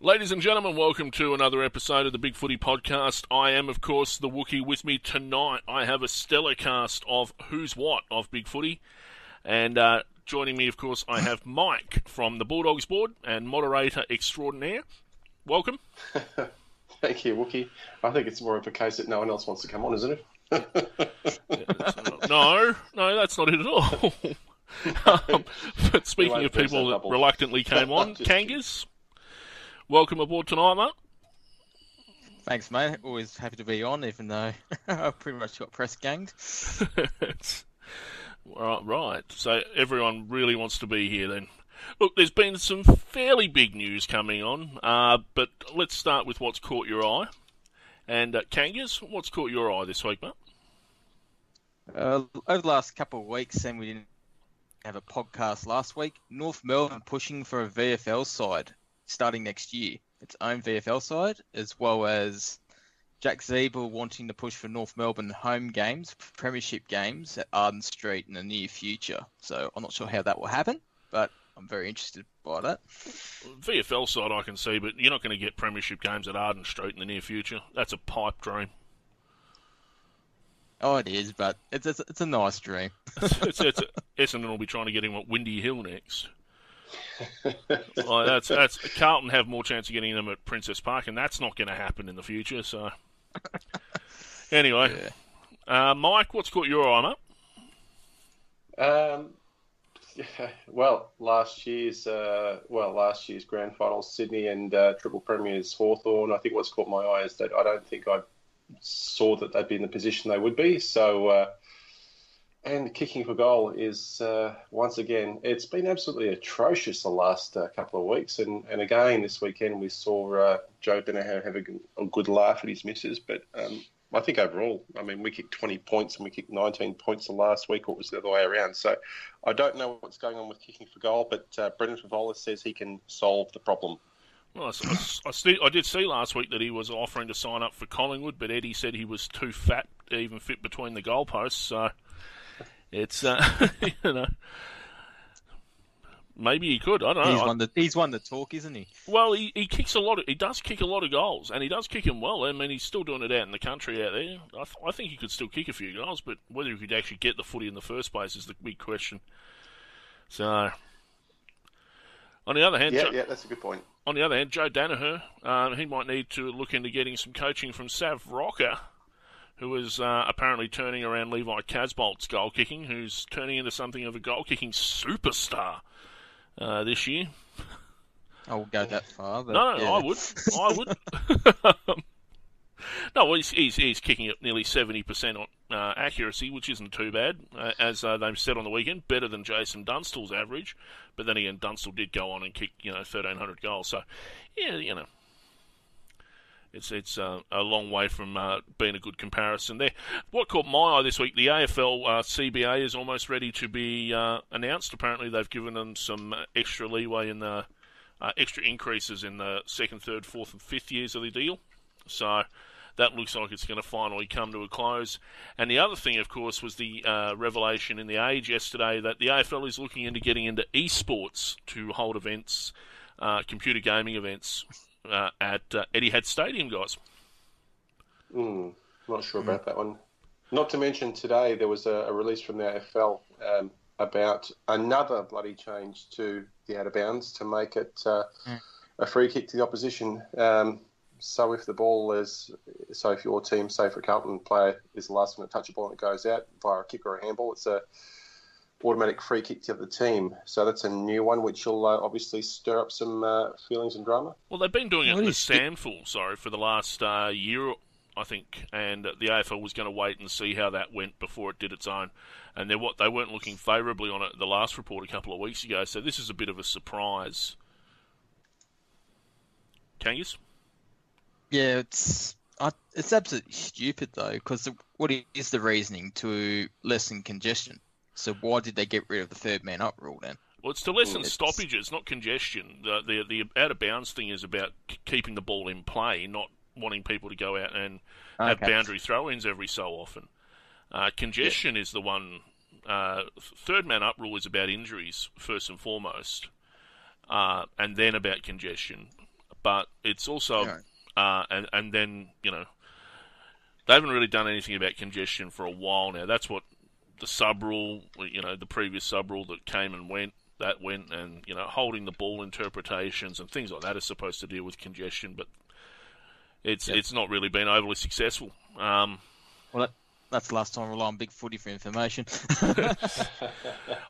Ladies and gentlemen, welcome to another episode of the Big Footy Podcast. I am, of course, the Wookie. With me tonight, I have a stellar cast of Who's What of Big Footy. And uh, joining me, of course, I have Mike from the Bulldogs Board and moderator extraordinaire. Welcome. Thank you, Wookie. I think it's more of a case that no one else wants to come on, isn't it? no, no, that's not it at all. um, but speaking of people that reluctantly came on, Kangas. Welcome aboard tonight, mate. Thanks, mate. Always happy to be on, even though I pretty much got press ganged. right, right. So everyone really wants to be here then. Look, there's been some fairly big news coming on, uh, but let's start with what's caught your eye. And uh, Kangas, what's caught your eye this week, mate? Uh, over the last couple of weeks, and we didn't have a podcast last week. North Melbourne pushing for a VFL side starting next year, its own VFL side, as well as Jack Ziebell wanting to push for North Melbourne home games, premiership games at Arden Street in the near future. So I'm not sure how that will happen, but I'm very interested by that. VFL side I can see, but you're not going to get premiership games at Arden Street in the near future. That's a pipe dream. Oh, it is, but it's it's, it's a nice dream. it's, it's, it's, Essendon will be trying to get him at Windy Hill next well, that's that's Carlton have more chance of getting them at Princes Park, and that's not going to happen in the future. So, anyway, yeah. uh, Mike, what's caught your eye, mate? Um, yeah, well, last year's uh, well, last year's grand final, Sydney and uh, Triple Premiers Hawthorn. I think what's caught my eye is that I don't think I saw that they'd be in the position they would be. So uh, and kicking for goal is uh, once again it's been absolutely atrocious the last uh, couple of weeks. And, and again this weekend we saw uh, Joe Daniher have a, a, good laugh at his misses. But um, I think overall I mean we kicked 20 points and we kicked 19 points the last week. Or it was the other way around. So I don't know what's going on with kicking for goal but uh, Brendan Fevola says he can solve the problem. Well, I, I, I, did see last week that he was offering to sign up for Collingwood, but Eddie said he was too fat to even fit between the goalposts. So it's uh, you know maybe he could. I don't know. He's won the he's won the talk, isn't he? Well, he, he kicks a lot. Of, he does kick a lot of goals, and he does kick them well. I mean, he's still doing it out in the country out there. I, th- I think he could still kick a few goals, but whether he could actually get the footy in the first place is the big question. So, on the other hand, yeah, Joe, yeah, that's a good point. On the other hand, Joe Daniher, uh, he might need to look into getting some coaching from Sav Rocca who is uh, apparently turning around Levi Casboult's goal kicking, who's turning into something of a goal kicking superstar uh, this year. I will go that far. But, no, yeah. I would. I would. no, well, he's, he's, he's, kicking at nearly 70% on uh, accuracy, which isn't too bad, uh, as uh, they've said on the weekend, better than Jason Dunstall's average. But then again, Dunstall did go on and kick, you know, 1,300 goals. So, yeah, you know, it's it's uh, a long way from uh, being a good comparison there. What caught my eye this week, the AFL uh, CBA is almost ready to be uh, announced. Apparently, they've given them some extra leeway in the uh, extra increases in the second, third, fourth, and fifth years of the deal. So that looks like it's going to finally come to a close. And the other thing, of course, was the uh, revelation in the Age yesterday that the AFL is looking into getting into esports to hold events, computer gaming events uh, at uh, Etihad Stadium, guys. Mm, not sure about mm. that one. Not to mention today there was a, a release from the AFL um, about another bloody change to the out of bounds to make it uh, mm. a free kick to the opposition. Um, so if the ball is, so if your team, say for Carlton player, is the last one to touch a ball and it goes out via a kick or a handball, it's a automatic free kick to the team. So that's a new one, which will uh, obviously stir up some uh, feelings and drama. Well, they've been doing it in the SANFL, sorry, for the last uh, year, I think, and the AFL was going to wait and see how that went before it did its own. And they what they weren't looking favourably on it the last report a couple of weeks ago. So this is a bit of a surprise. Kangas? Yeah, it's it's absolutely stupid though, because what is the reasoning to lessen congestion? So why did they get rid of the third man up rule then? Well, it's to lessen it's... stoppages, not congestion. The, the, the out of bounds thing is about keeping the ball in play, not wanting people to go out and okay. have boundary throw-ins every so often. Uh, congestion yeah. is the one. Uh, third man up rule is about injuries first and foremost, uh, and then about congestion. but it's also Right. uh, and and then you know they haven't really done anything about congestion for a while now. That's what the sub rule, you know, the previous sub rule that came and went, that went, and you know, holding the ball interpretations and things like that is supposed to deal with congestion, but it's Yep. it's not really been overly successful. Um, Well, that, that's the last time I rely on Big Footy for information.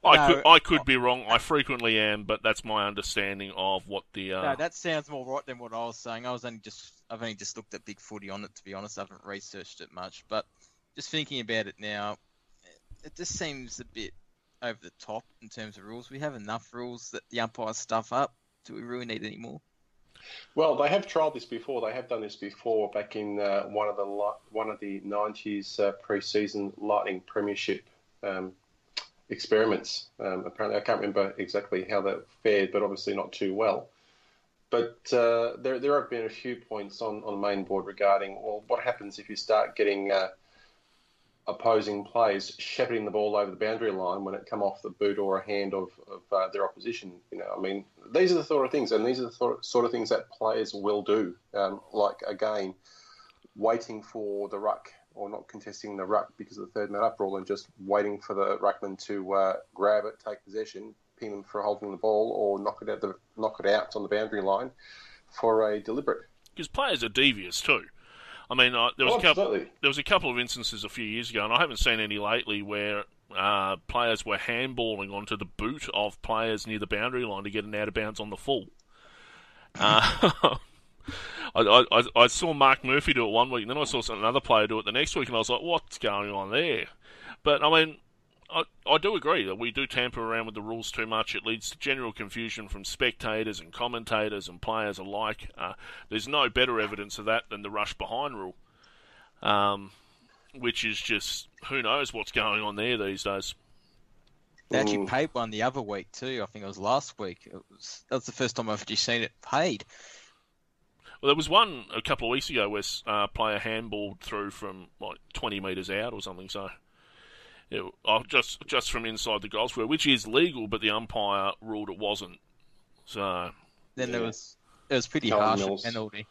I No, could I could be wrong. I frequently am, but that's my understanding of what the uh, no, that sounds more right than what I was saying. I was only just, I've only just looked at Big Footy on it. To be honest, I haven't researched it much. But just thinking about it now, it just seems a bit over the top in terms of rules. We have enough rules that the umpires stuff up. Do we really need any more? Well, they have tried this before. They have done this before back in uh, one of the one of the '90s uh, pre-season Lightning Premiership um, experiments. Um, apparently, I can't remember exactly how that fared, but obviously not too well. But uh, there, there have been a few points on, on the main board regarding well, what happens if you start getting uh, opposing players shepherding the ball over the boundary line when it come off the boot or a hand of, of uh, their opposition. You know, I mean, these are the sort of things, and these are the sort of things that players will do. Um, like again, waiting for the ruck or not contesting the ruck because of the third man up rule, and just waiting for the ruckman to uh, grab it, take possession, pin them for holding the ball, or knock it out the knock it out on the boundary line for a deliberate. because players are devious too. I mean, there was Oh, a couple. absolutely. there was a couple of instances a few years ago, and I haven't seen any lately, where uh, players were handballing onto the boot of players near the boundary line to get an out of bounds on the full. Uh, I, I, I saw Mark Murphy do it one week, and then I saw another player do it the next week, and I was like, "What's going on there?" But I mean, I, I do agree that we do tamper around with the rules too much. It leads to general confusion from spectators and commentators and players alike. Uh, there's no better evidence of that than the rush behind rule, um, which is just who knows what's going on there these days. They actually paid one the other week too. I think it was last week. It was that was the first time I've actually seen it paid. Well, there was one a couple of weeks ago where uh, a player handballed through from like 20 metres out or something. So, it, oh, just just from inside the goal square, which is legal, but the umpire ruled it wasn't. So, Then there was it was pretty Callum harsh Mills. penalty.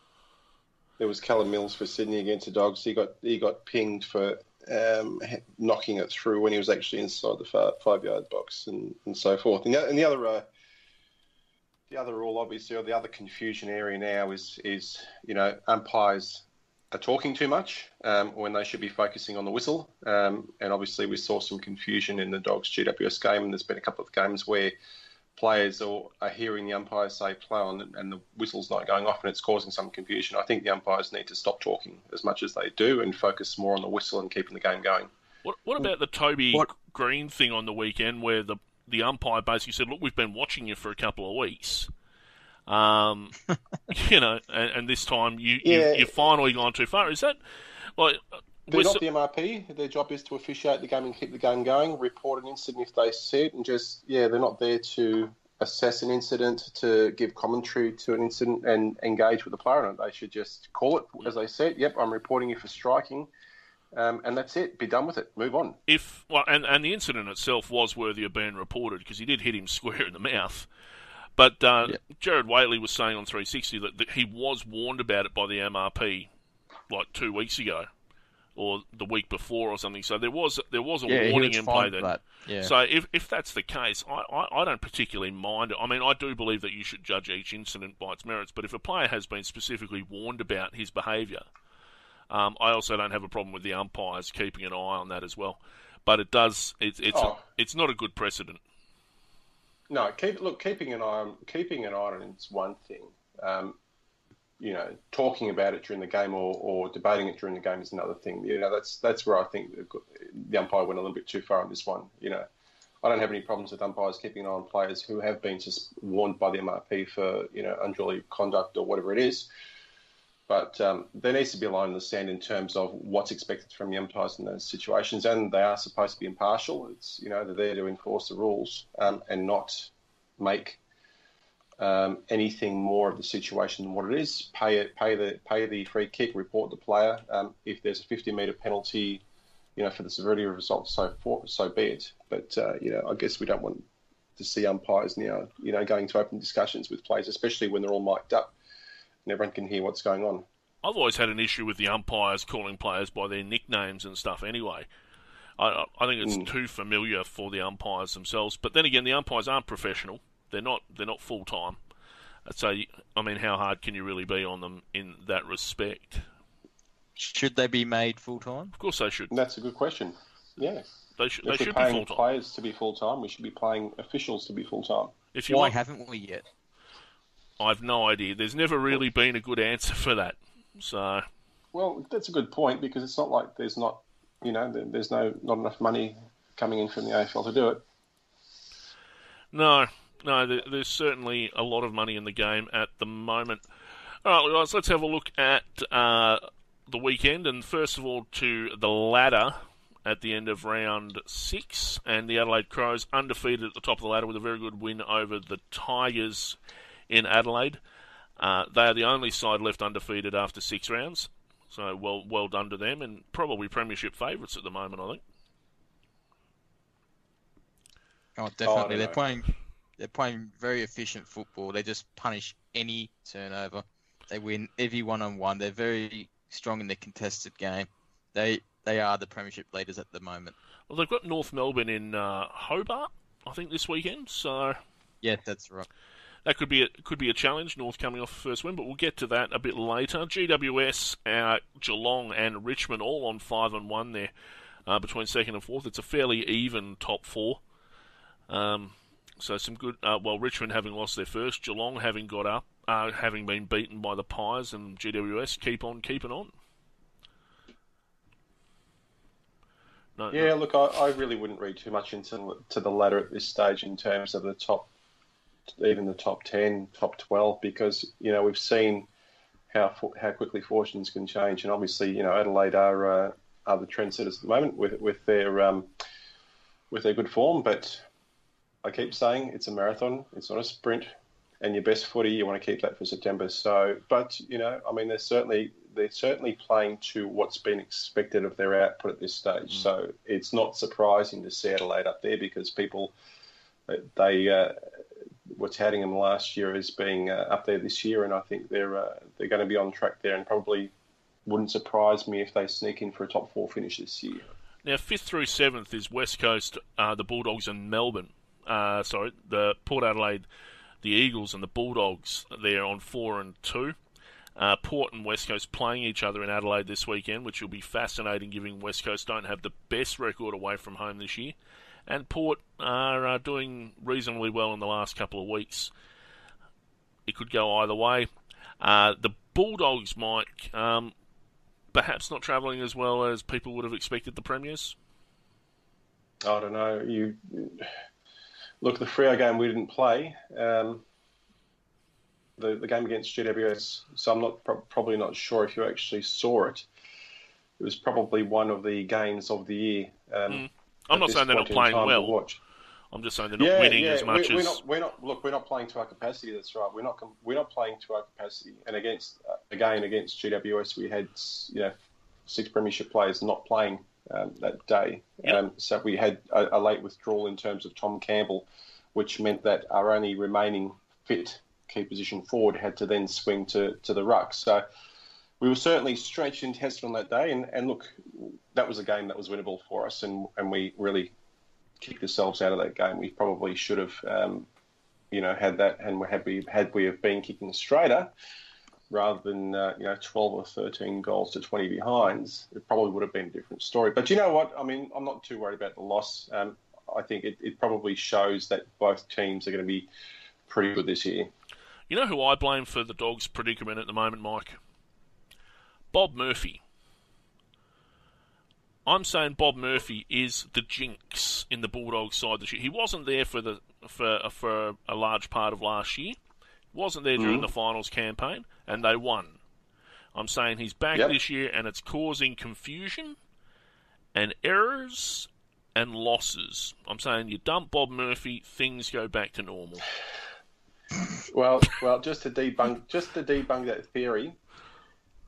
There was Callum Mills for Sydney against the Dogs. He got he got pinged for um, knocking it through when he was actually inside the fi- five yard box and, and so forth. And the, and the other uh, the other rule, obviously, or the other confusion area now is is you know umpires are talking too much um, when they should be focusing on the whistle. Um, and obviously, we saw some confusion in the Dogs GWS game, and there's been a couple of games where players are, are hearing the umpires say play on and the whistle's not going off and it's causing some confusion. I think the umpires need to stop talking as much as they do and focus more on the whistle and keeping the game going. what what about the Toby What- Greene thing on the weekend, where the the umpire basically said, "Look, we've been watching you for a couple of weeks." Um, you know, and, and this time you, Yeah. you you finally gone too far. Is that like They're we're not so- the MRP. Their job is to officiate the game and keep the game going, report an incident if they see it, and just, yeah, they're not there to assess an incident, to give commentary to an incident and engage with the player on it. They should just call it as they said. Yep, I'm reporting you for striking. Um, and that's it. Be done with it. Move on. if well, and and the incident itself was worthy of being reported because he did hit him square in the mouth. But uh, Yeah. Gerard Whateley was saying on 360 that, that he was warned about it by the MRP like two weeks ago or the week before or something. So there was there was a Yeah, warning was in play fined then. that. Yeah. So if, if that's the case, I, I, I don't particularly mind it. I mean, I do believe that you should judge each incident by its merits, but if a player has been specifically warned about his behaviour, um, I also don't have a problem with the umpires keeping an eye on that as well. But it does, it's it's Oh. a, it's not a good precedent. No, keep look keeping an eye on keeping an eye on it is one thing. Um, you know, talking about it during the game or, or debating it during the game is another thing. You know, that's that's where I think the, umpire went a little bit too far on this one. You know, I don't have any problems with umpires keeping an eye on players who have been just warned by the MRP for you know unruly conduct or whatever it is. But um, there needs to be a line in the sand in terms of what's expected from the umpires in those situations, and they are supposed to be impartial. It's you know they're there to enforce the rules um, and not make um, anything more of the situation than what it is. Pay it, pay the pay the free kick, report the player. Um, if there's a 50 metre penalty, you know for the severity of the result, so for, so be it. But uh, you know I guess we don't want to see umpires now you know going to open discussions with players, especially when they're all mic'd up and everyone can hear what's going on. I've always had an issue with the umpires calling players by their nicknames and stuff. Anyway, I, I think it's Mm. too familiar for the umpires themselves. But then again, the umpires aren't professional. They're not. They're not full time. So I mean, how hard can you really be on them in that respect? Should they be made full time? Of course, they should. And that's a good question. Yeah, They should. They if we're should be paying full time. players to be full time, we should be paying officials to be full time. If you Why want, haven't we yet? I've no idea. There's never really been a good answer for that. So Well, that's a good point because it's not like there's not, you know, there's no not enough money coming in from the AFL to do it. No, no, there's certainly a lot of money in the game at the moment. All right, guys, let's have a look at uh, the weekend, and first of all, to the ladder at the end of round six, and the Adelaide Crows undefeated at the top of the ladder with a very good win over the Tigers in Adelaide. Uh, they are the only side left undefeated after six rounds, so well, well done to them, and probably premiership favourites at the moment, I think. Oh, definitely. know. they're playing. They're playing very efficient football. They just punish any turnover. They win every one on one. They're very strong in the contested game. They they are the premiership leaders at the moment. Well, they've got North Melbourne in uh, Hobart, I think, this weekend, so. Yeah, that's right. That could be a, could be a challenge. North coming off the first win, but we'll get to that a bit later. GWS, uh, Geelong, and Richmond all on five and one there uh, between second and fourth. It's a fairly even top four. Um, so some good. Uh, well, Richmond having lost their first, Geelong having got up, uh, having been beaten by the Pies, and GWS keep on keeping on. No, Yeah, look, I, I really wouldn't read too much into to the ladder at this stage in terms of the top, even the top ten, top twelve, because you know we've seen how how quickly fortunes can change, and obviously you know Adelaide are uh, are the trendsetters at the moment with with their um, with their good form, but I keep saying it's a marathon, it's not a sprint, and your best footy you want to keep that for September. So, but you know, I mean, they're certainly they're certainly playing to what's been expected of their output at this stage. So it's not surprising to see Adelaide up there because people they uh, were touting them last year as being uh, up there this year, and I think they're uh, they're going to be on track there, and probably wouldn't surprise me if they sneak in for a top four finish this year. Now, fifth through seventh is West Coast, uh, the Bulldogs, and Melbourne. Uh, sorry, the Port Adelaide, the Eagles, and the Bulldogs. They're on four and two. Uh, Port and West Coast playing each other in Adelaide this weekend, which will be fascinating, given West Coast don't have the best record away from home this year, and Port are uh, doing reasonably well in the last couple of weeks. It could go either way. Uh, the Bulldogs, Mike, um, perhaps not travelling as well as people would have expected the premiers. I don't know. You look the Freo game we didn't play. Um, the the game against GWS. So I'm not pro- probably not sure if you actually saw it. It was probably one of the games of the year. Um, Mm. I'm not saying they're not playing well. I'm just saying they're not winning as much we, we're as. not. We're not. Look, we're not playing to our capacity. That's right. We're not. We're not playing to our capacity. And against uh, again against GWS, we had you know six premiership players not playing um, that day. Yep. Um, so we had a, a late withdrawal in terms of Tom Campbell, which meant that our only remaining fit key position forward had to then swing to to the ruck. So. We were certainly stretched and tested on that day, and, and look, that was a game that was winnable for us, and, and we really kicked ourselves out of that game. We probably should have, um, you know, had that, and had we had we have been kicking straighter rather than uh, you know twelve or thirteen goals to twenty behinds, it probably would have been a different story. But you know what? I mean, I'm not too worried about the loss. Um, I think it, it probably shows that both teams are going to be pretty good this year. You know who I blame for the Dogs' predicament at the moment, Mike? Bob Murphy. I'm saying Bob Murphy is the jinx in the Bulldogs side this year. He wasn't there for the for for a large part of last year. Wasn't there during Mhm. the finals campaign, and they won. I'm saying he's back Yep. this year, and it's causing confusion and errors and losses. I'm saying you dump Bob Murphy, things go back to normal. Well, well, just to debunk just to debunk that theory,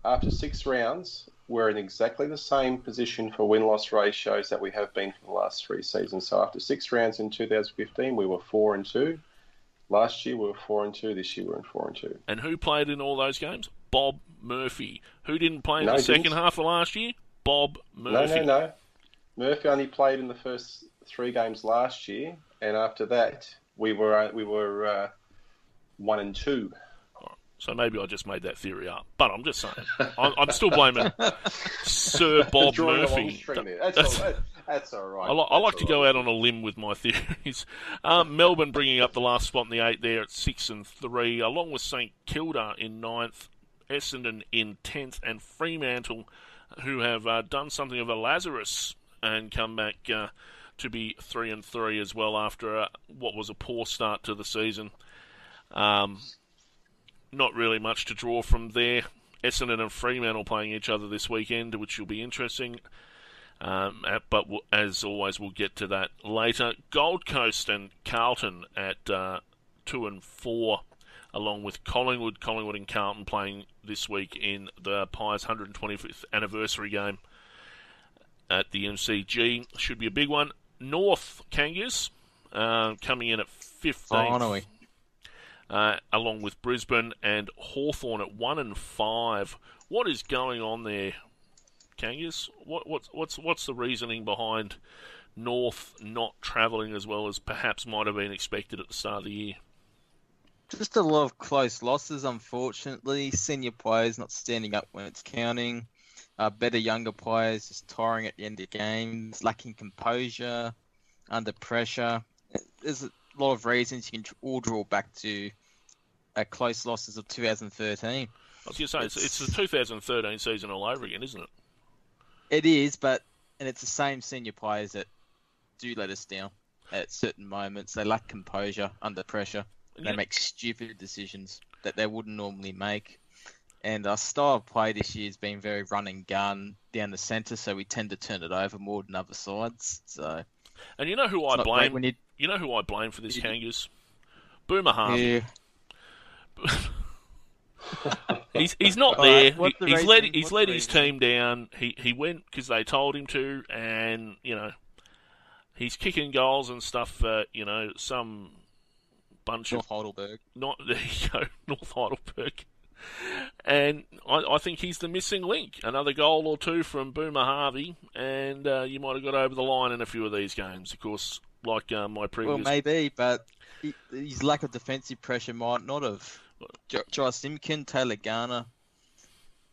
after six rounds, we're in exactly the same position for win loss ratios that we have been for the last three seasons. So after six rounds in 2015, we were four and two. Last year we were four and two. This year we're in four and two. And who played in all those games? Bob Murphy. Who didn't play in No, the he didn't. second half of last year? Bob Murphy. No, no, no. Murphy only played in the first three games last year, and after that we were we were uh, one and two. So maybe I just made that theory up. But I'm just saying. I'm, I'm still blaming Sir Bob Drawing a long Murphy. That's, That's- all, that- that's all right. I, li- I like to all go out on a limb with my theories. Um, Melbourne bringing up the last spot in the eight there at six and three, along with St Kilda in ninth, Essendon in tenth, and Fremantle, who have uh, done something of a Lazarus and come back uh, to be three and three as well after uh, what was a poor start to the season. Um, not really much to draw from there. Essendon and Fremantle playing each other this weekend, which will be interesting. Um, uh, but as always, we'll get to that later. Gold Coast and Carlton at uh, two and four, along with Collingwood, Collingwood and Carlton playing this week in the Pies 125th anniversary game at the MCG. Should be a big one. North Kangas uh, coming in at 15th Finally. Uh, along with Brisbane and Hawthorn at one and five. What is going on there, Kangas? What, what's what's what's the reasoning behind North not travelling as well as perhaps might have been expected at the start of the year? Just a lot of close losses, unfortunately. Senior players not standing up when it's counting. Uh, better younger players just tiring at the end of games, lacking composure, under pressure. There's lot of reasons you can all draw back to uh, close losses of 2013. I was going to say it's, it's the 2013 season all over again, isn't it? It is, but and it's the same senior players that do let us down at certain moments. They lack composure under pressure. And They make stupid decisions that they wouldn't normally make. And our style of play this year has been very run and gun down the centre, so we tend to turn it over more than other sides. So And you know who I blame? when you You know who I blame for this, You- Kangas? Boomer Harvey. yeah, He's he's not All right, there. what's He- the he's let reason? he's What's let his reason? team down. He he went because they told him to, and you know he's kicking goals and stuff for you know some bunch of North Heidelberg. not there you go North Heidelberg, and I, I think he's the missing link. Another goal or two from Boomer Harvey, and uh, you might have got over the line in a few of these games. Of course, like uh, my previous Well, maybe, but he, his lack of defensive pressure might not have. Jo- Josh Simpkin, Taylor Garner,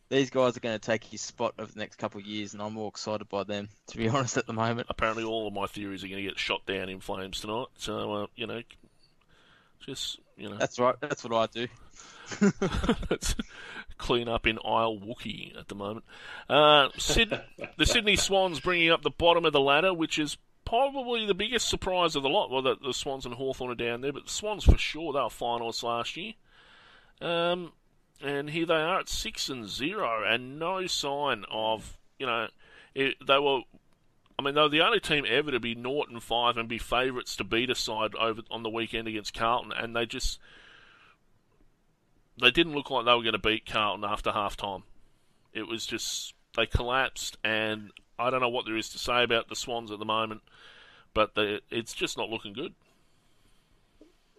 these guys are going to take his spot over the next couple of years, and I'm more excited by them, to be honest, at the moment. apparently all of my theories are going to get shot down in flames tonight. So uh, you know, just you know, That's right. That's what I do. Clean up in Aisle Wookie at the moment. Uh, Syd- the Sydney Swans bringing up the bottom of the ladder, which is probably the biggest surprise of the lot. Well, the, the Swans and Hawthorn are down there, but the Swans for sure they were finalists last year. Um, and here they are at six and zero, and no sign of you know it, they were. I mean, they were the only team ever to be naught and five and be favourites to beat a side over on the weekend against Carlton, and they just they didn't look like they were going to beat Carlton after half time. It was just they collapsed, and I don't know what there is to say about the Swans at the moment, but they, it's just not looking good.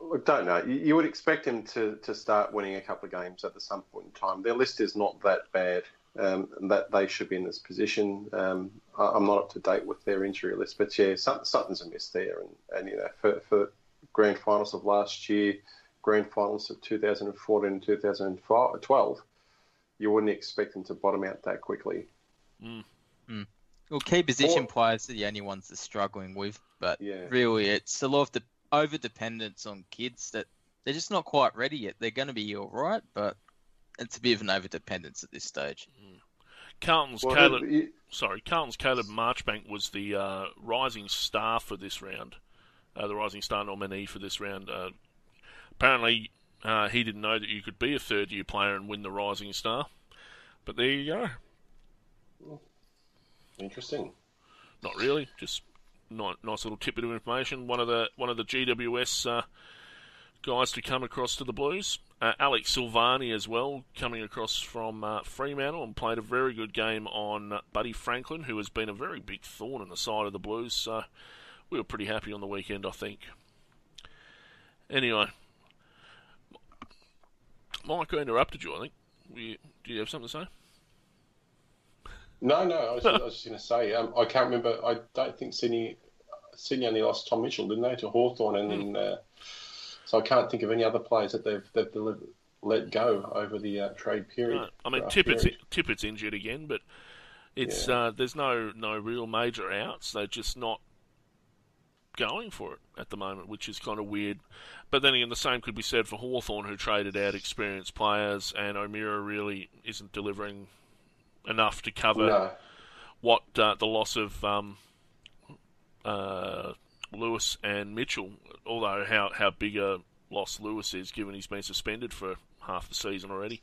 Look, don't know. You, you would expect him to, to start winning a couple of games at some point in time. Their list is not that bad. Um, that they should be in this position. Um, I, I'm not up to date with their injury list, but yeah, some, something's amiss there. And, and you know, for, for grand finals of last year, grand finals of 2014 and 2012, you wouldn't expect them to bottom out that quickly. Well, key position Or- players are the only ones they're struggling with, but Yeah. really, it's a lot of the over dependence on kids that they're just not quite ready yet. They're going to be all right, but it's a bit of an over dependence at this stage. Carlton's Well, Caleb, you- sorry, Carlton's Caleb Marchbank was the uh, rising star for this round, uh, the rising star nominee for this round. Uh, apparently, uh, he didn't know that you could be a third year player and win the rising star, but there you go. Interesting. Not really, just ni- nice little tidbit of information. One of the one of the GWS uh, guys to come across to the Blues. Uh, Alex Silvani as well, coming across from uh, Fremantle and played a very good game on Buddy Franklin, who has been a very big thorn in the side of the Blues. So we were pretty happy on the weekend, I think. Anyway, Mike, interrupted you. I think. Do you have something to say? No, no. I was, I was just going to say. Um, I can't remember. I don't think Sydney Sydney only lost Tom Mitchell, didn't they, to Hawthorn, and then uh, so I can't think of any other players that they've they've delivered, let go over the uh, trade period. No. I mean, Tippett's period. Tippett's injured again, but it's Yeah. uh, there's no no real major outs. They're just not going for it at the moment, which is kind of weird. But then again, the same could be said for Hawthorn, who traded out experienced players, and O'Meara really isn't delivering enough to cover No, what uh, the loss of um, uh, Lewis and Mitchell. Although how how big a loss Lewis is, given he's been suspended for half the season already,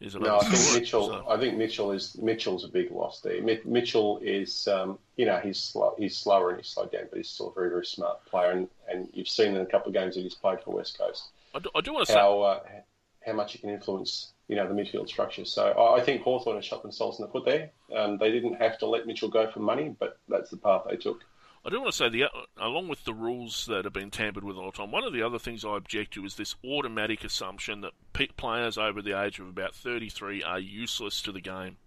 is no. I think story. Mitchell. So- I think Mitchell is Mitchell's a big loss there. Mi- Mitchell is, um, you know, he's slow, he's slower and he's slowed down, but he's still a very very smart player. And, and you've seen in a couple of games that he's played for West Coast I do, I do want to say, how uh, how much he can influence, you know, the midfield structure. So I, think Hawthorn have shot themselves in the foot there. Um, they didn't have to let Mitchell go for money, but that's the path they took. I do want to say the along with the rules that have been tampered with all the time. One of the other things I object to is this automatic assumption that players over the age of about 33 are useless to the game.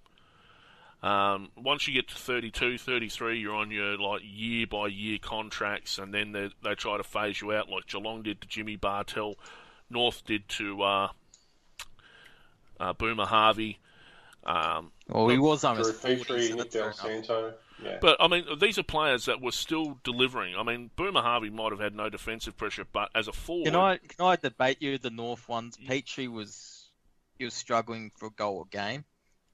Um, once you get to 32, 33, you're on your like year by year contracts, and then they they try to phase you out, like Geelong did to Jimmy Bartel, North did to uh, uh, Boomer Harvey. Um, Well, he was Drew almost 40, Petrie, so Nick Del. Santo. Yeah. But I mean, these are players that were still delivering. I mean, Boomer Harvey might have had no defensive pressure, but as a forward, Can I can I debate you the North ones? Petrie was he was struggling for a goal a game.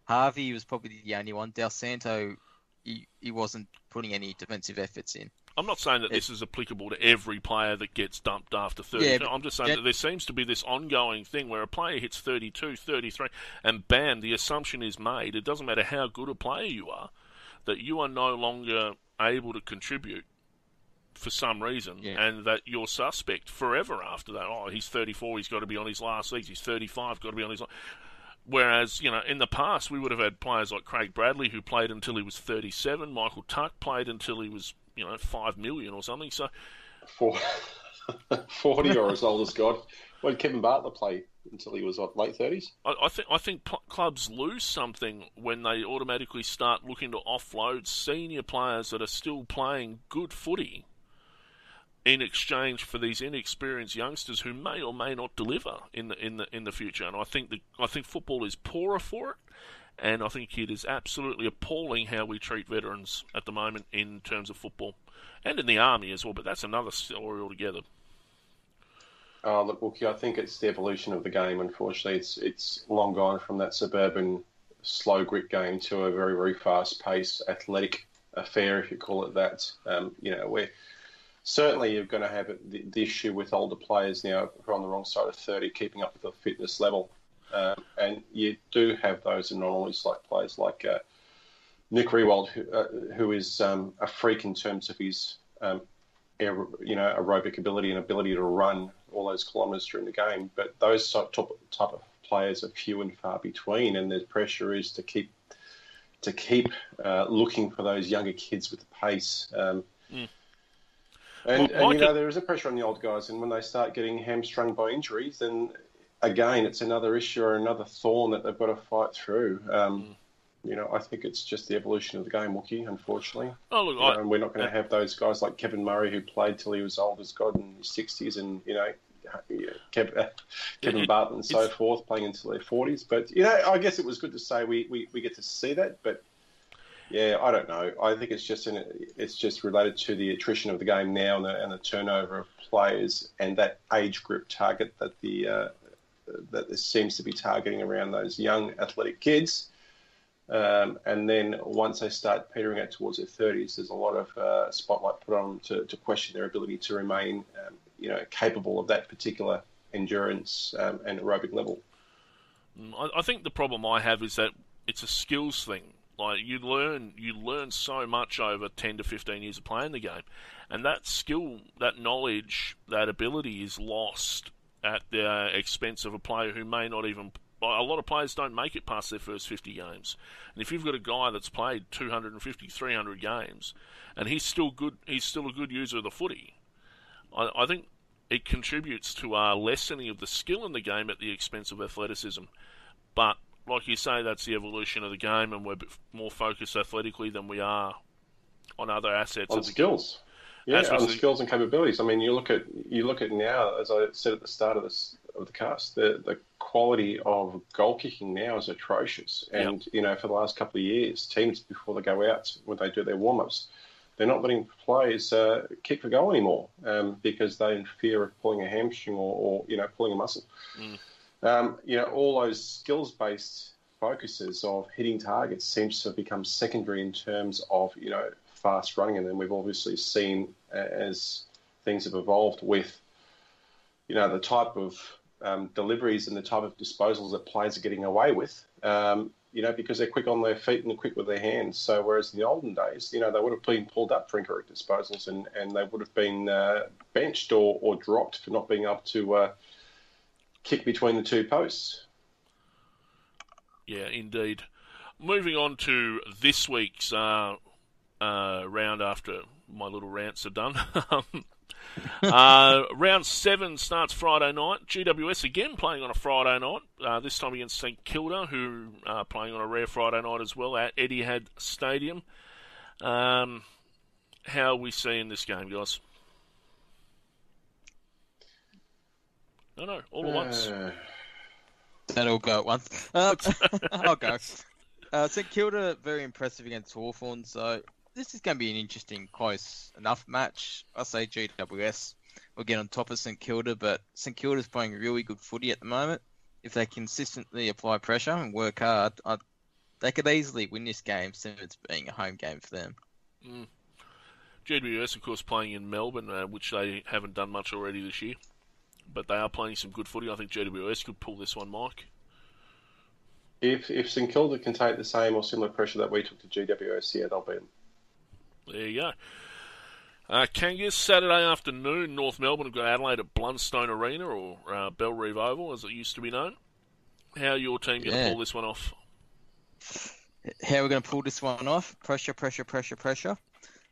Harvey was probably the only one. Del Santo, he, he wasn't putting any defensive efforts in. I'm not saying that this is applicable to every player that gets dumped after 30. Yeah, I'm just saying that- that there seems to be this ongoing thing where a player hits 32, 33, and bam, the assumption is made. It doesn't matter how good a player you are, that you are no longer able to contribute for some reason, Yeah. and that you're suspect forever after that. Oh, he's 34, he's got to be on his last legs. He's 35, got to be on his. la- Whereas, you know, in the past, we would have had players like Craig Bradley who played until he was 37. Michael Tuck played until he was, you know, 5 million or something. So, Four, 40 or as old as God. When did Kevin Bartlett play until he was what, late 30s? I, I think I think pl- clubs lose something when they automatically start looking to offload senior players that are still playing good footy in exchange for these inexperienced youngsters who may or may not deliver in the in the in the future. And I think the I think football is poorer for it. And I think it is absolutely appalling how we treat veterans at the moment in terms of football, and in the army as well. But that's another story altogether. Oh, look, Wookie, I think it's the evolution of the game. Unfortunately, it's it's long gone from that suburban slow grit game to a very, very fast paced athletic affair, if you call it that. Um, you know, where certainly you're going to have the, the issue with older players now who are on the wrong side of 30 keeping up with the fitness level. Um, and you do have those anomalies like players like uh, Nick Riewoldt, who, uh, who is um, a freak in terms of his um, aer- you know aerobic ability and ability to run all those kilometres during the game. But those type, top, type of players are few and far between, and the pressure is to keep to keep uh, looking for those younger kids with the pace. Um, Mm. And, Well, and you know there is a pressure on the old guys, and when they start getting hamstrung by injuries, then again it's another issue or another thorn that they've got to fight through. Um, Mm. You know, I think it's just the evolution of the game, Wookie. Unfortunately, Oh look, know, and we're not going to have those guys like Kevin Murray who played till he was old as God in his sixties, and you know, Kev, uh, Kevin It- Barton and so forth playing until their forties. But you know, I guess it was good to say we, we, we get to see that. But yeah, I don't know. I think it's just an, it's just related to the attrition of the game now and the, and the turnover of players and that age group target that the uh, that this seems to be targeting around those young athletic kids. Um, and then once they start petering out towards their 30s, there's a lot of uh, spotlight put on them to, to question their ability to remain, um, you know, capable of that particular endurance um, and aerobic level. I, I think the problem I have is that it's a skills thing. Like you learn, you learn so much over ten to fifteen years of playing the game, and that skill, that knowledge, that ability is lost at the uh, expense of a player who may not even. A lot of players don't make it past their first 50 games. And if you've got a guy that's played 250, 300 games, and he's still good, he's still a good user of the footy. I, I think it contributes to our lessening of the skill in the game at the expense of athleticism. But like you say, that's the evolution of the game, and we're more focused athletically than we are on other assets. On skills. Yeah, on the- skills and capabilities. I mean, you look at you look at now, as I said at the start of this of the cast, the the quality of goal kicking now is atrocious. And you know, for the last couple of years, teams before they go out when they do their warm ups, they're not letting players uh, kick for goal anymore um, because they're in fear of pulling a hamstring or, or you know pulling a muscle. Um, you know, all those skills based focuses of hitting targets seems to have become secondary in terms of you know fast running, and then we've obviously seen as things have evolved with you know the type of um, deliveries and the type of disposals that players are getting away with. Um, you know, because they're quick on their feet and quick with their hands. So whereas in the olden days, you know, they would have been pulled up for incorrect disposals and, and they would have been uh, benched or, or dropped for not being able to uh, kick between the two posts. Yeah, indeed. Moving on to this week's uh, uh, round after my little rants are done. uh, round seven starts Friday night. GWS again playing on a Friday night, uh, this time against St Kilda, who are playing on a rare Friday night as well at Etihad Stadium. Um, how are we seeing this game, guys? No, no, all at once. Uh, That'll go at once. Uh, I'll go. Uh, St Kilda very impressive against Hawthorn, so this is going to be an interesting, close enough match. I say GWS will get on top of St Kilda, but St Kilda's playing really good footy at the moment. If they consistently apply pressure and work hard, I, they could easily win this game, since it's being a home game for them. GWS, of course, playing in Melbourne, uh, which they haven't done much already this year. But they are playing some good footy. I think GWS could pull this one, Mike. if if St Kilda can take the same or similar pressure that we took to GWS, yeah, they'll beat them. There you go. Uh, Kangas, Saturday afternoon, North Melbourne have got Adelaide at Blundstone Arena, or uh, Bellerive Oval, as it used to be known. How are your team going to Yeah. pull this one off? How are we going to pull this one off? Pressure, pressure, pressure, pressure.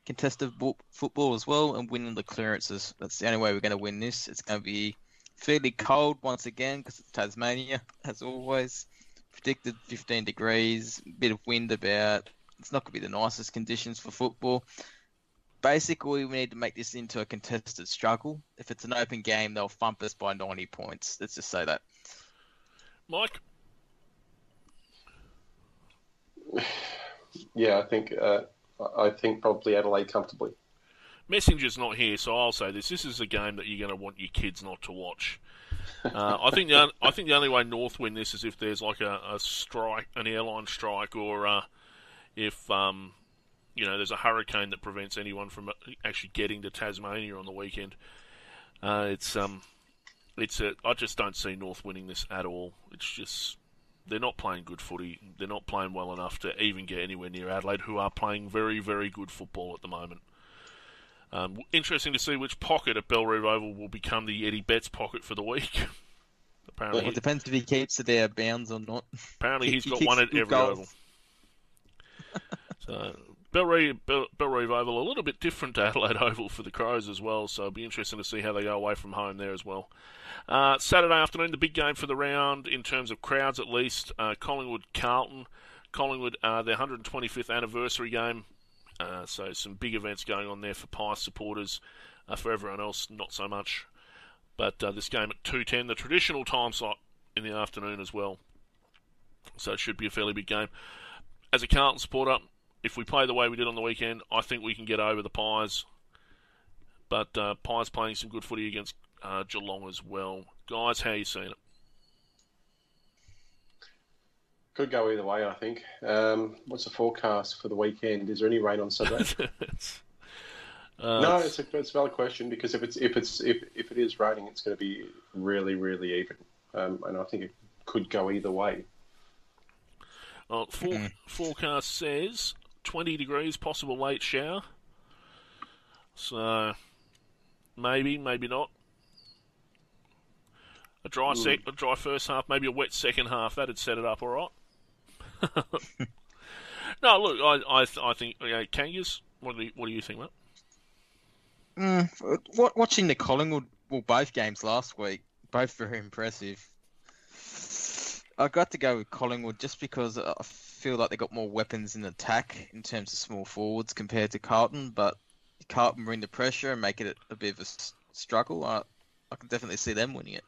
Contested bo- football as well, and winning the clearances. That's the only way we're going to win this. It's going to be fairly cold once again because it's Tasmania, as always. Predicted 15 degrees, bit of wind about. It's not going to be the nicest conditions for football. Basically, we need to make this into a contested struggle. If it's an open game, they'll thump us by 90 points. Let's just say that. Mike? Yeah, I think uh, I think probably Adelaide comfortably. Messenger's not here, so I'll say this: this is a game that you're going to want your kids not to watch. Uh, I think the on- I think the only way North win this is if there's like a, a strike, an airline strike, or uh, if um, you know there's a hurricane that prevents anyone from uh, actually getting to Tasmania on the weekend. Uh, it's um, it's a, I just don't see North winning this at all. It's just they're not playing good footy. They're not playing well enough to even get anywhere near Adelaide, who are playing very very good football at the moment. Um, interesting to see which pocket at Bellerive Oval will become the Eddie Betts pocket for the week. apparently, Well, it depends if he keeps it out of bounds or not. apparently he- he's he got one at every goals. oval. so Bellerive Oval a little bit different to Adelaide Oval for the Crows as well. So it'll be interesting to see how they go away from home there as well. Uh, Saturday afternoon, the big game for the round in terms of crowds at least. Uh, Collingwood Carlton. Collingwood, uh, their 125th anniversary game. Uh, so some big events going on there for Pies supporters. Uh, for everyone else, not so much. But uh, this game at 2.10, the traditional time slot in the afternoon as well. So it should be a fairly big game. As a Carlton supporter, if we play the way we did on the weekend, I think we can get over the Pies. But uh, Pies playing some good footy against uh, Geelong as well. Guys, how you seeing it? Could go either way, I think. Um, what's the forecast for the weekend? Is there any rain on Sunday? Uh, no, it's a, it's a valid question because if it's if it's if, if it is raining, it's going to be really really even, um, and I think it could go either way. Well, for, forecast says 20 degrees, possible late shower. So maybe, maybe not. A dry sec, a dry first half, maybe a wet second half. That'd set it up all right. no, look, I, I, th- I think, you know, Kangas, what do you, what do you think, mate? Mm, watching the Collingwood well, both games last week, both very impressive. I got to go with Collingwood just because I feel like they got more weapons in attack in terms of small forwards compared to Carlton, but Carlton bring the pressure and make it a bit of a struggle. I, I can definitely see them winning it.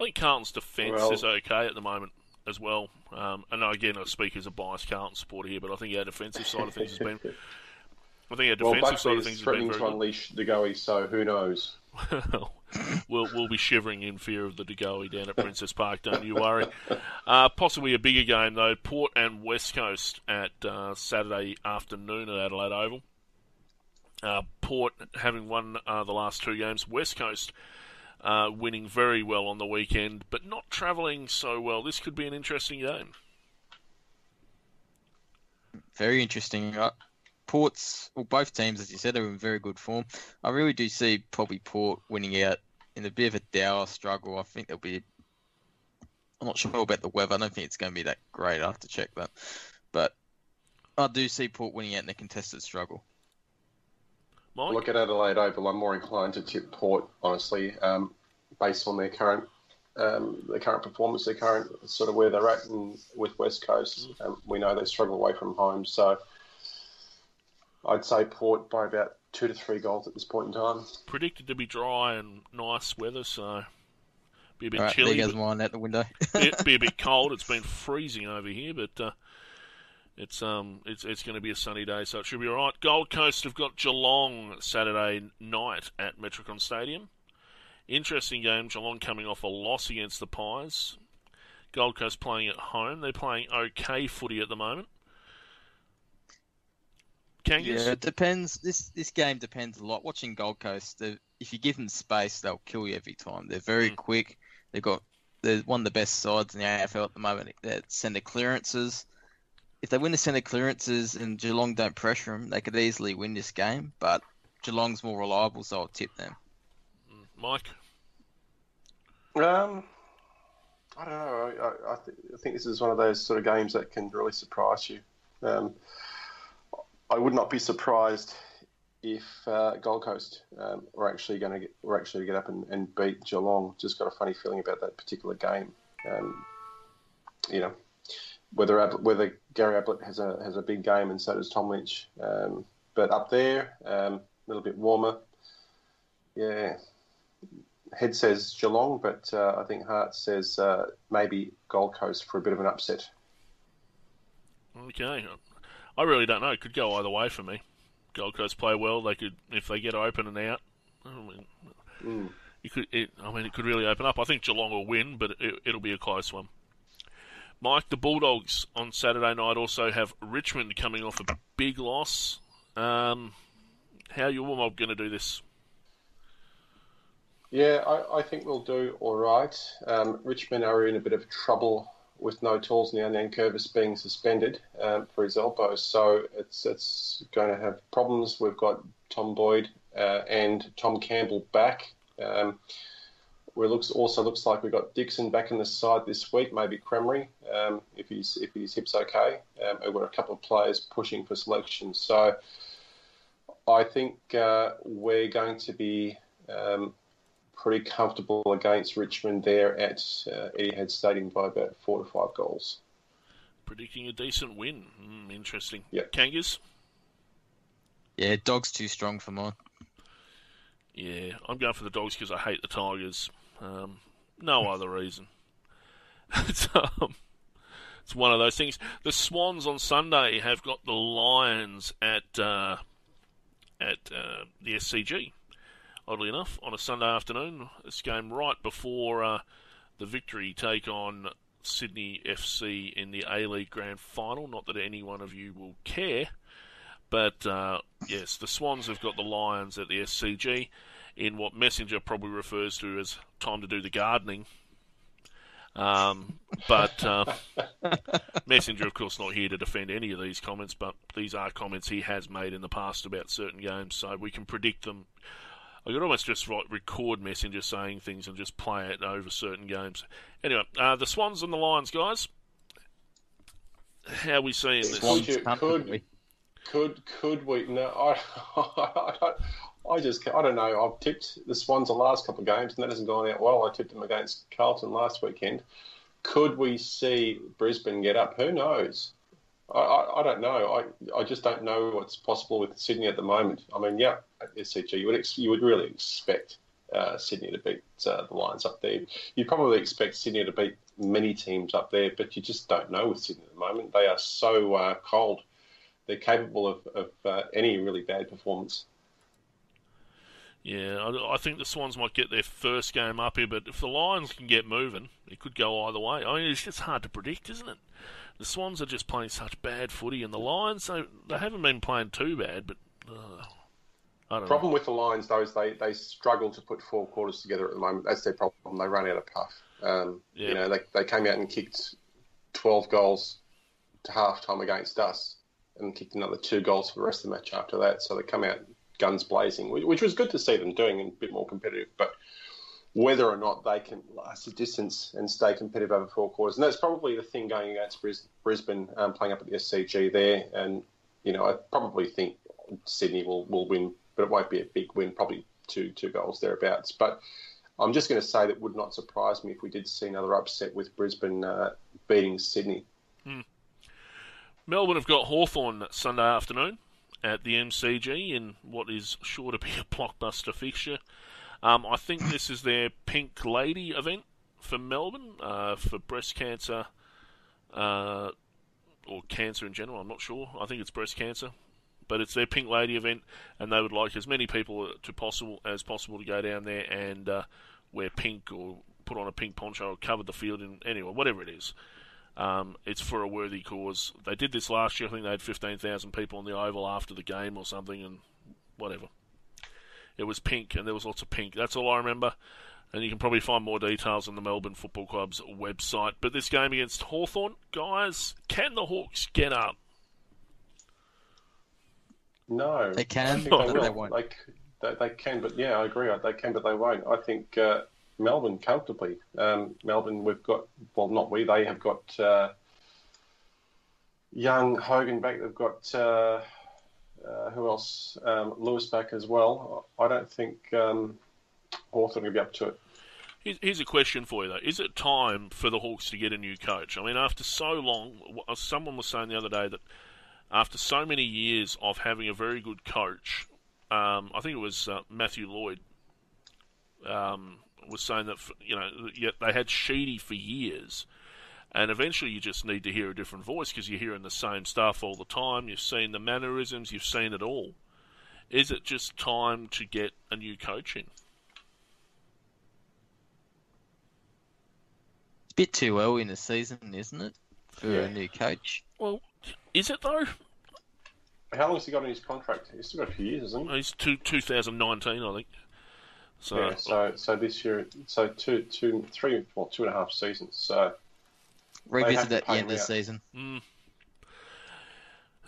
I think Carlton's defence well, is okay at the moment as well. Um, and again, I speak as a biased Carlton supporter here, but I think our defensive side of things has been. I think our defensive well, side of things has been very to unleash De Goey, so who knows? we'll we'll be shivering in fear of the De Goey down at Princes Park. Don't you worry. Uh, possibly a bigger game though. Port and West Coast at uh, Saturday afternoon at Adelaide Oval. Uh, Port having won uh, the last two games. West Coast uh, winning very well on the weekend, but not travelling so well. This could be an interesting game. Very interesting. Port's, well, both teams, as you said, are in very good form. I really do see probably Port winning out in a bit of a dour struggle. I think there'll be. I'm not sure about the weather. I don't think it's going to be that great. I have to check that. But I do see Port winning out in a contested struggle. Mike? Look at Adelaide Oval. I'm more inclined to tip Port, honestly, um, based on their current um, their current performance, their current sort of where they're at, and with West Coast, mm. um, we know they struggle away from home. So I'd say Port by about two to three goals at this point in time. Predicted to be dry and nice weather, so be a bit right, chilly. There goes mine out the window. be, be a bit cold. It's been freezing over here, but. Uh, it's um it's it's going to be a sunny day, so it should be all right. Gold Coast have got Geelong Saturday night at Metricon Stadium. Interesting game. Geelong coming off a loss against the Pies. Gold Coast playing at home. They're playing okay footy at the moment. Kangas? Yeah, it depends. This this game depends a lot. Watching Gold Coast, if you give them space, they'll kill you every time. They're very mm. quick. They've got they're one of the best sides in the AFL at the moment. They send the clearances if they win the centre clearances and Geelong don't pressure them, they could easily win this game. But Geelong's more reliable, so I'll tip them. Mike. Um, I don't know. I, I, th- I, think this is one of those sort of games that can really surprise you. Um, I would not be surprised if uh, Gold Coast um, were actually going to get were actually get up and, and, beat Geelong. Just got a funny feeling about that particular game. Um, you know, whether whether Gary Ablett has a has a big game and so does Tom Lynch. Um, but up there, um, a little bit warmer. Yeah, head says Geelong, but uh, I think Heart says uh, maybe Gold Coast for a bit of an upset. Okay, I really don't know. It could go either way for me. Gold Coast play well. They could if they get open and out. I mean, mm. you could. It, I mean, it could really open up. I think Geelong will win, but it, it'll be a close one. Mike, the Bulldogs on Saturday night also have Richmond coming off a big loss. Um, how are you mob going to do this? Yeah, I, I, think we'll do all right. Um, Richmond are in a bit of trouble with no tools now, Nankervis being suspended um, for his elbow, so it's it's going to have problems. We've got Tom Boyd uh, and Tom Campbell back. Um, where looks also looks like we've got Dickson back in the side this week, maybe Cremery um, if he's if his hip's okay. Um, we've got a couple of players pushing for selection, so I think uh, we're going to be um, pretty comfortable against Richmond there at uh, Etihad Stadium by about four to five goals. Predicting a decent win. Mm, interesting. Yeah, Kangas. Yeah, dogs too strong for mine. Yeah, I'm going for the dogs because I hate the Tigers. Um, no other reason. it's, um, it's one of those things. The Swans on Sunday have got the Lions at uh, at uh, the SCG. Oddly enough, on a Sunday afternoon, this game right before uh, the victory take on Sydney FC in the A League Grand Final. Not that any one of you will care, but uh, yes, the Swans have got the Lions at the SCG in what Messenger probably refers to as time to do the gardening. Um, but uh, Messenger, of course, not here to defend any of these comments, but these are comments he has made in the past about certain games, so we can predict them. I could almost just write, record Messenger saying things and just play it over certain games. Anyway, uh, the Swans and the Lions, guys. How are we seeing this? Could, could, could, could we? No, I, I, I just, I don't know. I've tipped the Swans the last couple of games, and that hasn't gone out well. I tipped them against Carlton last weekend. Could we see Brisbane get up? Who knows? I, I, I don't know. I, I just don't know what's possible with Sydney at the moment. I mean, yeah, at SCG, you would ex- you would really expect uh, Sydney to beat uh, the Lions up there. You'd probably expect Sydney to beat many teams up there, but you just don't know with Sydney at the moment. They are so uh, cold. They're capable of, of uh, any really bad performance. Yeah, I, I, think the Swans might get their first game up here, but if the Lions can get moving, it could go either way. I mean, it's just hard to predict, isn't it? The Swans are just playing such bad footy, and the Lions, they, they haven't been playing too bad, but uh, I don't problem know. with the Lions, though, is they, they struggle to put four quarters together at the moment. That's their problem. They run out of puff. Um, Yeah. You know, they, they came out and kicked 12 goals to half time against us and kicked another two goals for the rest of the match after that. So they come out guns blazing, which, which was good to see them doing and a bit more competitive. But whether or not they can last a distance and stay competitive over four quarters, and that's probably the thing going against Brisbane, um, playing up at the SCG there. And, you know, I probably think Sydney will, will win, but it won't be a big win, probably two two goals thereabouts. But I'm just going to say that would not surprise me if we did see another upset with Brisbane uh, beating Sydney. Melbourne have got Hawthorn Sunday afternoon at the MCG in what is sure to be a blockbuster fixture. Um, I think this is their Pink Lady event for Melbourne uh, for breast cancer uh, or cancer in general. I'm not sure. I think it's breast cancer, but it's their Pink Lady event, and they would like as many people to possible as possible to go down there and uh, wear pink or put on a pink poncho or cover the field in anyway, whatever it is. Um, it's for a worthy cause. They did this last year. I think they had 15,000 people on the Oval after the game or something, and whatever. It was pink, and there was lots of pink. That's all I remember. And you can probably find more details on the Melbourne Football Club's website. But this game against Hawthorn, guys, can the Hawks get up? No, They can, but they, they will. won't. Like they, they can, but yeah, I agree. They can, but they won't. I think uh, Melbourne comfortably. Um, Melbourne, we've got well, not we. They have got uh, young Hogan back. They've got uh, uh, who else? Um, Lewis back as well. I don't think um, Hawthorn will be up to it. Here's- a question for you, though. Is it time for the Hawks to get a new coach? I mean, after so long, someone was saying the other day that after so many years of having a very good coach, um, I think it was uh, Matthew Lloyd, um, was saying that, you know, they had Sheedy for years. And eventually you just need to hear a different voice because you're hearing the same stuff all the time. You've seen the mannerisms, you've seen it all. Is it just time to get a new coach in? It's a bit too early in the season, isn't it, for Yeah. a new coach? Well, is it though? How long has he got in his contract? He's still got a few years, hasn't he? He's two, 2019, I think. So, yeah. So, so this year, so two, two, three, well, two and a half seasons. So. Revisit to at the end of the season. mm.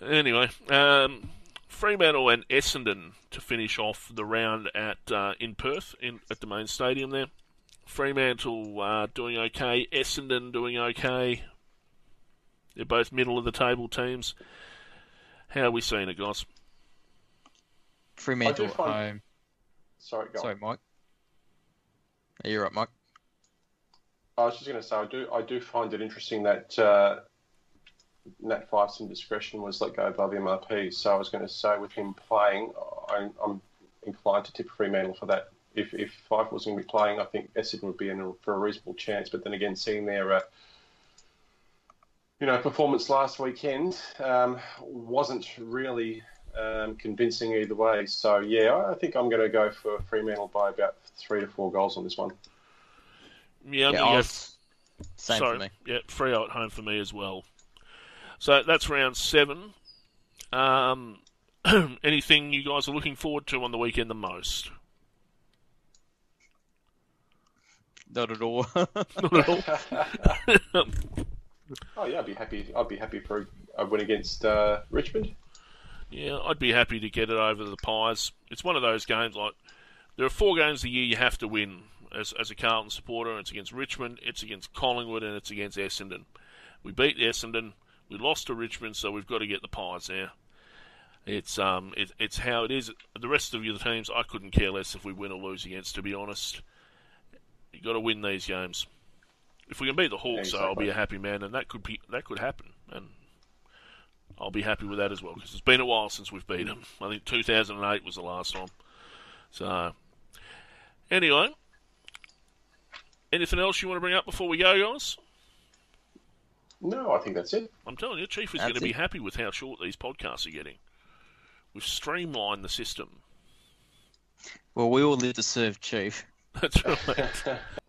anyway, um, Fremantle and Essendon to finish off the round at uh, in Perth in at the main stadium there. Fremantle uh, doing okay, Essendon doing okay. They're both middle of the table teams. How are we seeing it, guys? Fremantle at find- home. Sorry, go on. Sorry, Mike. Are you right, Mike? I was just going to say, I do, I do find it interesting that uh, Nat Fyfe's indiscretion was let go above MRP. So I was going to say, with him playing, I, I'm inclined to tip Fremantle for that. If, if Fife was going to be playing, I think Essendon would be in for a reasonable chance. But then again, seeing their, uh, you know, performance last weekend um, wasn't really um, convincing either way. So yeah, I think I'm going to go for Fremantle by about three to four goals on this one. Yeah, I'm yeah, gonna go was- same Sorry, for me. Yeah, Freo at home for me as well. So that's round seven. Um, anything you guys are looking forward to on the weekend the most? Not at all. Not at all. Oh yeah, I'd be happy. I'd be happy for a win against uh, Richmond. Yeah, I'd be happy to get it over the Pies. It's one of those games like there are four games a year you have to win as as a Carlton supporter. It's against Richmond, it's against Collingwood, and it's against Essendon. We beat Essendon, we lost to Richmond, so we've got to get the Pies there. It's um, it, it's how it is. The rest of the teams, I couldn't care less if we win or lose against. To be honest, you got to win these games. If we can beat the Hawks, Yeah, though, I'll be a happy man, and that could be that could happen, and I'll be happy with that as well because it's been a while since we've beat them. I think 2008 was the last time. So, anyway, anything else you want to bring up before we go, guys? No, I think that's it. I'm telling you, Chief is That's going to be happy with how short these podcasts are getting. We've streamlined the system. Well, we all live to serve Chief. That's right.